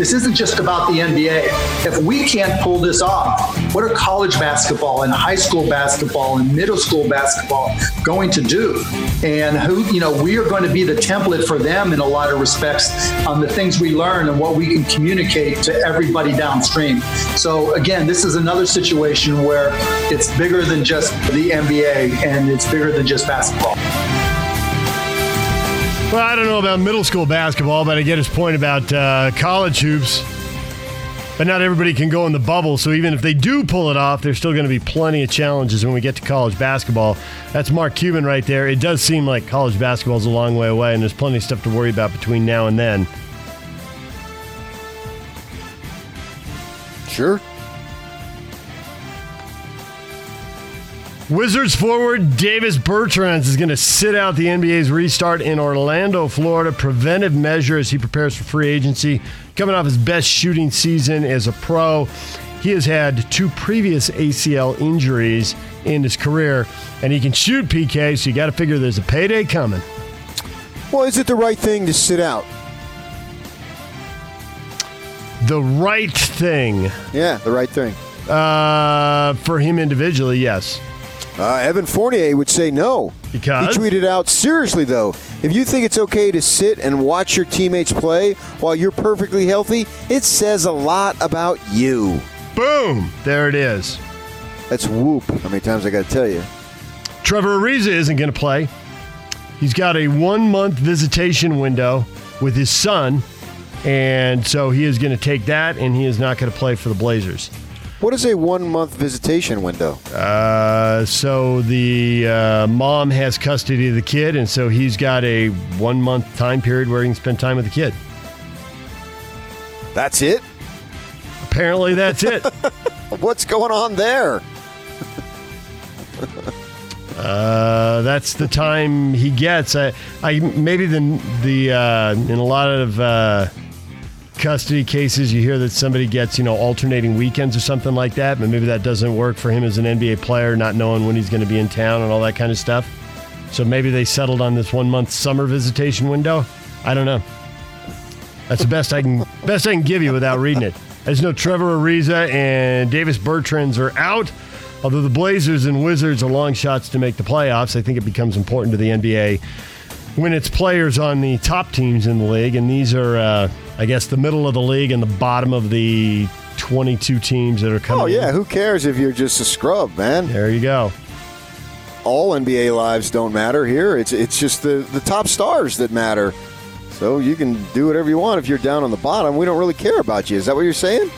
This isn't just about the NBA. If we can't pull this off, what are college basketball and high school basketball and middle school basketball going to do? And who, you know, we are going to be the template for them in a lot of respects on the things we learn and what we can communicate to everybody downstream. So again, this is another situation where it's bigger than just the NBA and it's bigger than just basketball. Well, I don't know about middle school basketball, but I get his point about uh, college hoops. But not everybody can go in the bubble, so even if they do pull it off, there's still going to be plenty of challenges when we get to college basketball. That's Mark Cuban right there. It does seem like college basketball is a long way away, and there's plenty of stuff to worry about between now and then. Sure. Wizards forward Davis Bertans is going to sit out the NBA's restart in Orlando, Florida. Preventive measure as he prepares for free agency. Coming off his best shooting season as a pro. He has had two previous ACL injuries in his career, and he can shoot PK, so you got to figure there's a payday coming. Well, is it the right thing to sit out? The right thing. Yeah, the right thing. Uh, for him individually, yes. Uh, Evan Fournier would say no. Because? He tweeted out, seriously, though, if you think it's okay to sit and watch your teammates play while you're perfectly healthy, it says a lot about you. Boom! There it is. That's whoop. How many times I got to tell you? Trevor Ariza isn't going to play. He's got a one month visitation window with his son, and so he is going to take that, and he is not going to play for the Blazers. What is a one month visitation window? Uh, so the uh, mom has custody of the kid, and so he's got a one month time period where he can spend time with the kid. That's it? Apparently, that's it. What's going on there? Uh, that's the time he gets. I, I maybe the the uh, in a lot of uh, custody cases, you hear that somebody gets you know alternating weekends or something like that, but maybe that doesn't work for him as an NBA player, not knowing when he's going to be in town and all that kind of stuff. So maybe they settled on this one month summer visitation window. I don't know. That's the best I can best I can give you without reading it. Just know Trevor Ariza and Davis Bertans are out. Although the Blazers and Wizards are long shots to make the playoffs, I think it becomes important to the NBA when it's players on the top teams in the league, and these are, uh, I guess, the middle of the league and the bottom of the 22 teams that are coming. Oh, yeah. in. Who cares if you're just a scrub, man? There you go. All NBA lives don't matter here. It's it's just the, the top stars that matter. So you can do whatever you want if you're down on the bottom. We don't really care about you. Is that what you're saying?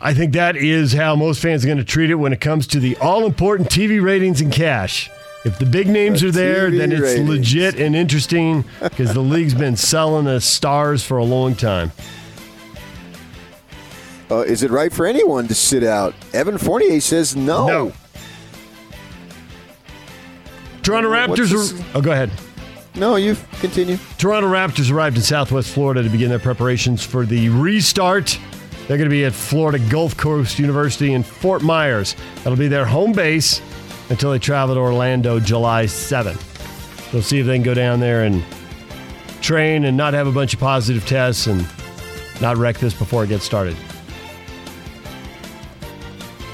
I think that is how most fans are going to treat it when it comes to the all important TV ratings and cash. If the big names are there, then it's ratings. legit and interesting because the league's been selling us stars for a long time. Uh, is it right for anyone to sit out? Evan Fournier says no. No. Toronto Raptors are. Oh, go ahead. No, you continue. Toronto Raptors arrived in Southwest Florida to begin their preparations for the restart. They're going to be at Florida Gulf Coast University in Fort Myers. That'll be their home base until they travel to Orlando July 7th. They'll see if they can go down there and train and not have a bunch of positive tests and not wreck this before it gets started.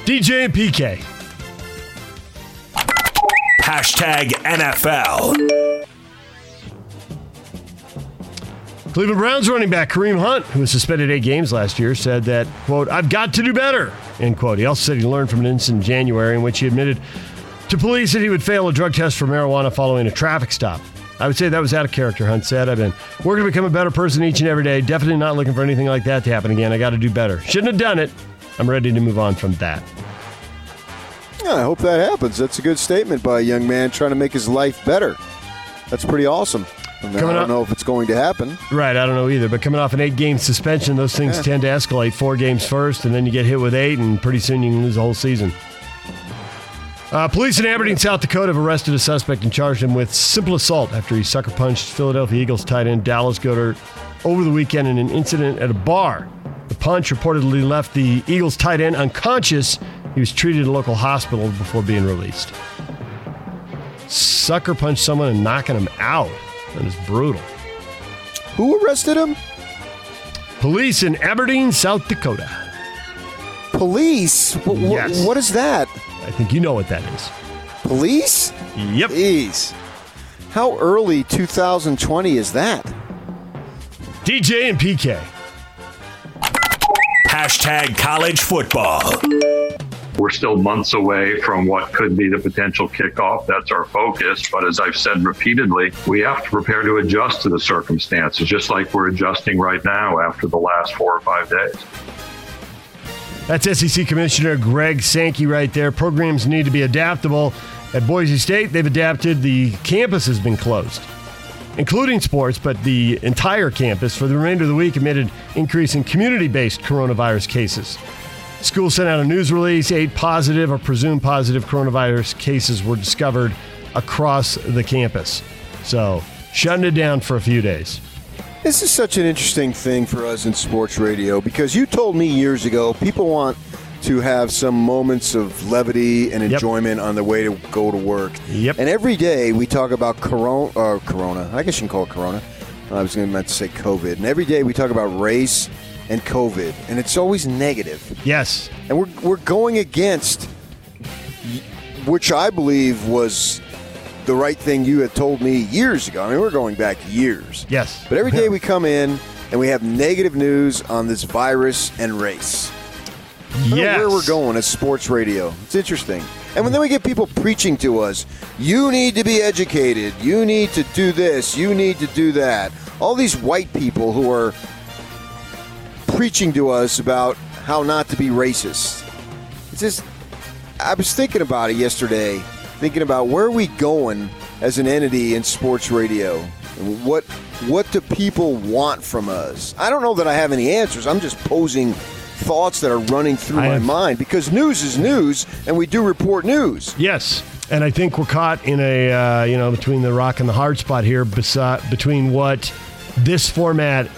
DJ and PK. Hashtag NFL. Cleveland Browns running back Kareem Hunt, who was suspended eight games last year, said that, quote, I've got to do better, end quote. He also said he learned from an incident in January in which he admitted to police that he would fail a drug test for marijuana following a traffic stop. I would say that was out of character, Hunt said. I've been working to become a better person each and every day. Definitely not looking for anything like that to happen again. I got to do better. Shouldn't have done it. I'm ready to move on from that. Yeah, I hope that happens. That's a good statement by a young man trying to make his life better. That's pretty awesome. And I don't up- know if it's going to happen. Right, I don't know either. But coming off an eight game suspension, those things Yeah. tend to escalate. Four games first, and then you get hit with eight, and pretty soon you can lose the whole season. Uh, police in Aberdeen, South Dakota have arrested a suspect and charged him with simple assault after he sucker punched Philadelphia Eagles tight end Dallas Goedert over the weekend in an incident at a bar. The punch reportedly left the Eagles tight end unconscious. He was treated at a local hospital before being released. Sucker punched someone and knocking him out. That is brutal. Who arrested him? Police in Aberdeen, South Dakota. Police? Wh- Yes. what is that? I think you know what that is. Police? Yep. Jeez. How early 2020 is that? DJ and PK. Hashtag college football. We're still months away from what could be the potential kickoff. That's our focus. But as I've said repeatedly, we have to prepare to adjust to the circumstances, just like we're adjusting right now after the last four or five days. That's SEC Commissioner Greg Sankey right there. Programs need to be adaptable. At Boise State, they've adapted. The campus has been closed, including sports, but the entire campus for the remainder of the week amid an increase in community based coronavirus cases. School sent out a news release. Eight positive or presumed positive coronavirus cases were discovered across the campus. So, shutting it down for a few days. This is such an interesting thing for us in sports radio because you told me years ago people want to have some moments of levity and enjoyment on the way to go to work. Yep. And every day we talk about corona, or corona. I guess you can call it corona. I was going to meant to say COVID. And every day we talk about race and COVID, and it's always negative. Yes. And we're we're going against, which I believe was the right thing you had told me years ago. I mean, we're going back years. Yes. But every day we come in and we have negative news on this virus and race. I don't know Yes. where we're going as sports radio. It's interesting. And then we get people preaching to us, you need to be educated, you need to do this, you need to do that. All these white people who are preaching to us about how not to be racist. It's just, I was thinking about it yesterday, thinking about where are we going as an entity in sports radio? And what what do people want from us? I don't know that I have any answers. I'm just posing thoughts that are running through I my have- mind because news is news, and we do report news. Yes, and I think we're caught in a uh, you know between the rock and the hard spot here, besi- between what this format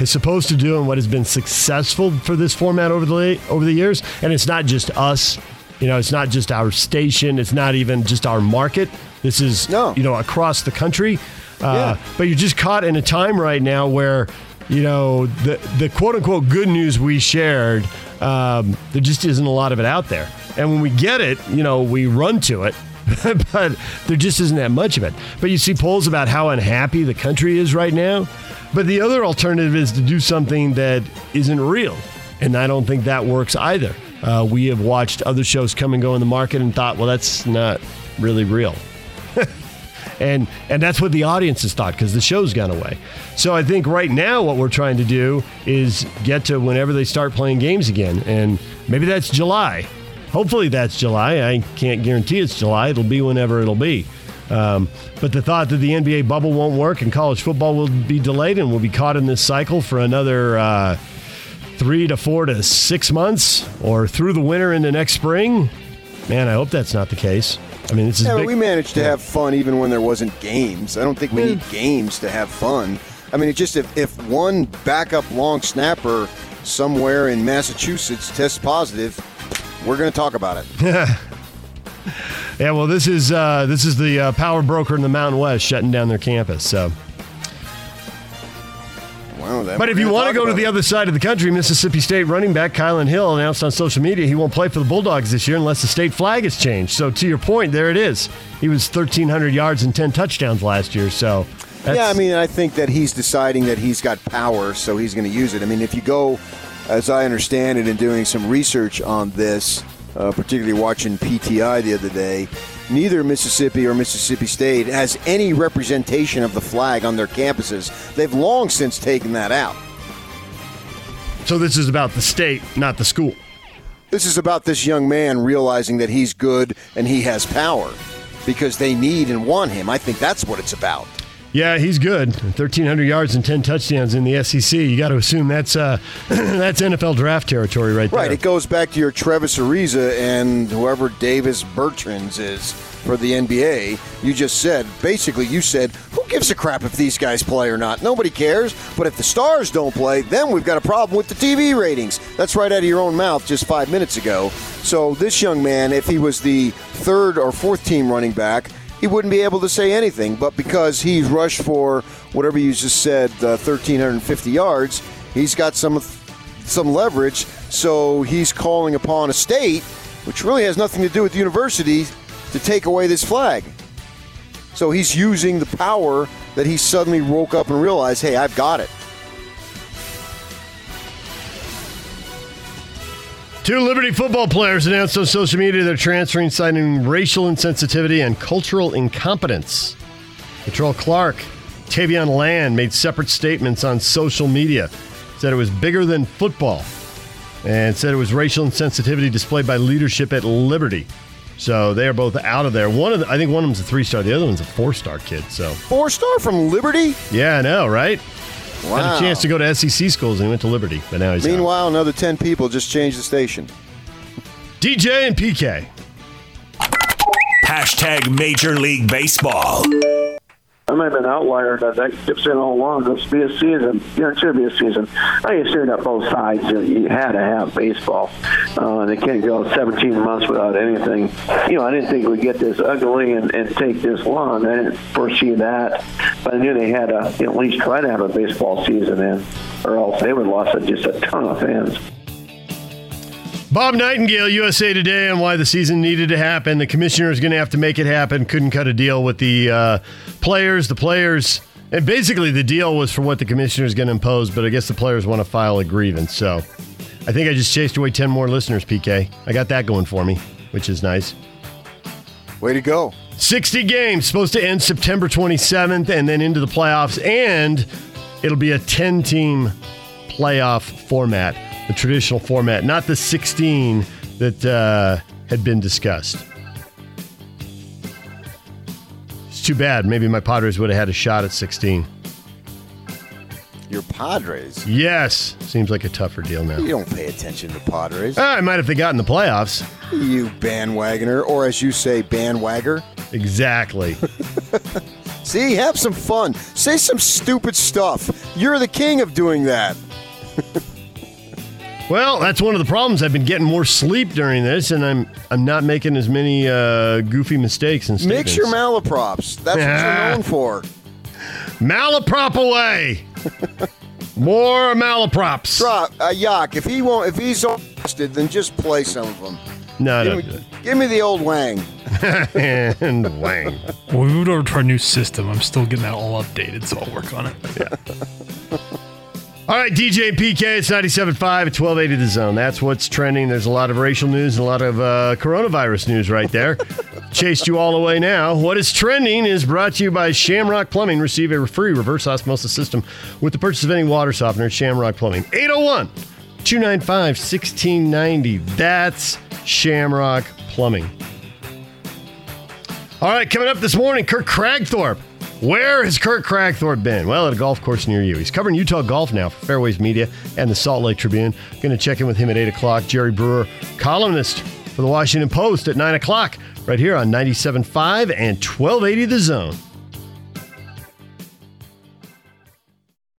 is supposed to do and what has been successful for this format over the over the years. And it's not just us, you know, it's not just our station, it's not even just our market. This is No. you know across the country. Uh, Yeah. But you're just caught in a time right now where you know the the quote unquote good news we shared. Um, there just isn't a lot of it out there, and when we get it, you know, we run to it. but there just isn't that much of it. But you see polls about how unhappy the country is right now. But the other alternative is to do something that isn't real, and I don't think that works either. Uh, we have watched other shows come and go in the market and thought, well, that's not really real and and that's what the audience has thought because the show's gone away. So I think right now what we're trying to do is get to whenever they start playing games again, and maybe that's July. Hopefully that's July. I can't guarantee it's July. It'll be whenever it'll be. Um, but the thought that the NBA bubble won't work and college football will be delayed and we'll be caught in this cycle for another uh, three to four to six months or through the winter into next spring. Man, I hope that's not the case. I mean, this is Yeah, big. we managed to have fun even when there wasn't games. I don't think we need games to have fun. I mean, it just if, if one backup long snapper somewhere in Massachusetts tests positive, we're going to talk about it. Yeah, well, this is uh, this is the uh, power broker in the Mountain West shutting down their campus. So, That but if you want to go to the it. other side of the country, Mississippi State running back Kylan Hill announced on social media he won't play for the Bulldogs this year unless the state flag is changed. So, to your point, there it is. He was 1,300 yards and 10 touchdowns last year. So, that's, Yeah, I mean, I think that he's deciding that he's got power, so he's going to use it. I mean, if you go, as I understand it, and doing some research on this, uh, particularly watching PTI the other day, neither Mississippi or Mississippi State has any representation of the flag on their campuses. They've long since taken that out. so this is about the state, not the school. This is about this young man realizing that he's good and he has power because they need and want him. I think that's what it's about. Yeah, he's good. 1,300 yards and 10 touchdowns in the SEC. You got to assume that's uh, that's NFL draft territory right there. Right. It goes back to your Travis Ariza and whoever Davis Bertans is for the NBA. You just said, basically, you said, who gives a crap if these guys play or not? Nobody cares. But if the stars don't play, then we've got a problem with the TV ratings. That's right out of your own mouth just five minutes ago. So this young man, if he was the third or fourth team running back, he wouldn't be able to say anything. But because he's rushed for whatever you just said, uh, 1,350 yards, he's got some some leverage. So he's calling upon a state, which really has nothing to do with the university, to take away this flag. So he's using the power that he suddenly woke up and realized, hey, I've got it. Two Liberty football players announced on social media they're transferring, citing racial insensitivity and cultural incompetence. Latrell Clark, Tayvion Land made separate statements on social media. Said it was bigger than football, and said it was racial insensitivity displayed by leadership at Liberty. So they are both out of there. One of the, I think one of them's a three star. The other one's a four star kid. So four star from Liberty. Yeah, I know, right? Wow. Had a chance to go to SEC schools and he went to Liberty, but now he's Meanwhile, out. another 10 people just changed the station. DJ and PK. Hashtag Major League Baseball. I might have been an outlier that that kept saying all along, this be a season. Yeah, it should be a season. I assumed that both sides you had to have baseball. Uh, they can't go 17 months without anything. You know, I didn't think we'd get this ugly and, and take this long. I didn't foresee that. But I knew they had to at least try to have a baseball season in, or else they would have lost just a ton of fans. Bob Nightingale, USA Today, on why the season needed to happen. The commissioner is going to have to make it happen. Couldn't cut a deal with the uh, players. The players, and basically the deal was for what the commissioner is going to impose, but I guess the players want to file a grievance. So I think I just chased away 10 more listeners, PK. I got that going for me, which is nice. Way to go. 60 games, supposed to end September 27th and then into the playoffs, and it'll be a 10 team playoff format the traditional format, not the 16 that uh, had been discussed. It's too bad. Maybe my Padres would have had a shot at 16. Your Padres? Yes. Seems like a tougher deal now. You don't pay attention to Padres. Ah, I might if they got in the playoffs. You bandwagoner, or as you say, bandwagger. Exactly. See, have some fun. Say some stupid stuff. You're the king of doing that. Well, that's one of the problems. I've been getting more sleep during this, and I'm I'm not making as many uh, goofy mistakes and Mix your malaprops. That's what you're known for. Malaprop away. more malaprops. Drop uh, Yak. If he won't, if he's interested, then just play some of them. No, give, no. Me, give me the old Wang. and Wang. Well, we moved over to our new system. I'm still getting that all updated, so I'll work on it. Yeah. All right, DJ PK, it's 97.5 at 1280 The Zone. That's what's trending. There's a lot of racial news and a lot of uh, coronavirus news right there. Chased you all away now. What is trending is brought to you by Shamrock Plumbing. Receive a free reverse osmosis system with the purchase of any water softener at Shamrock Plumbing. 801 295 1690. That's Shamrock Plumbing. All right, coming up this morning, Kirk Kragthorpe. Where has Kirk Kragthorpe been? Well, at a golf course near you. He's covering Utah golf now for Fairways Media and the Salt Lake Tribune. Going to check in with him at 8 o'clock. Jerry Brewer, columnist for the Washington Post at 9 o'clock, right here on 97.5 and 1280 The Zone.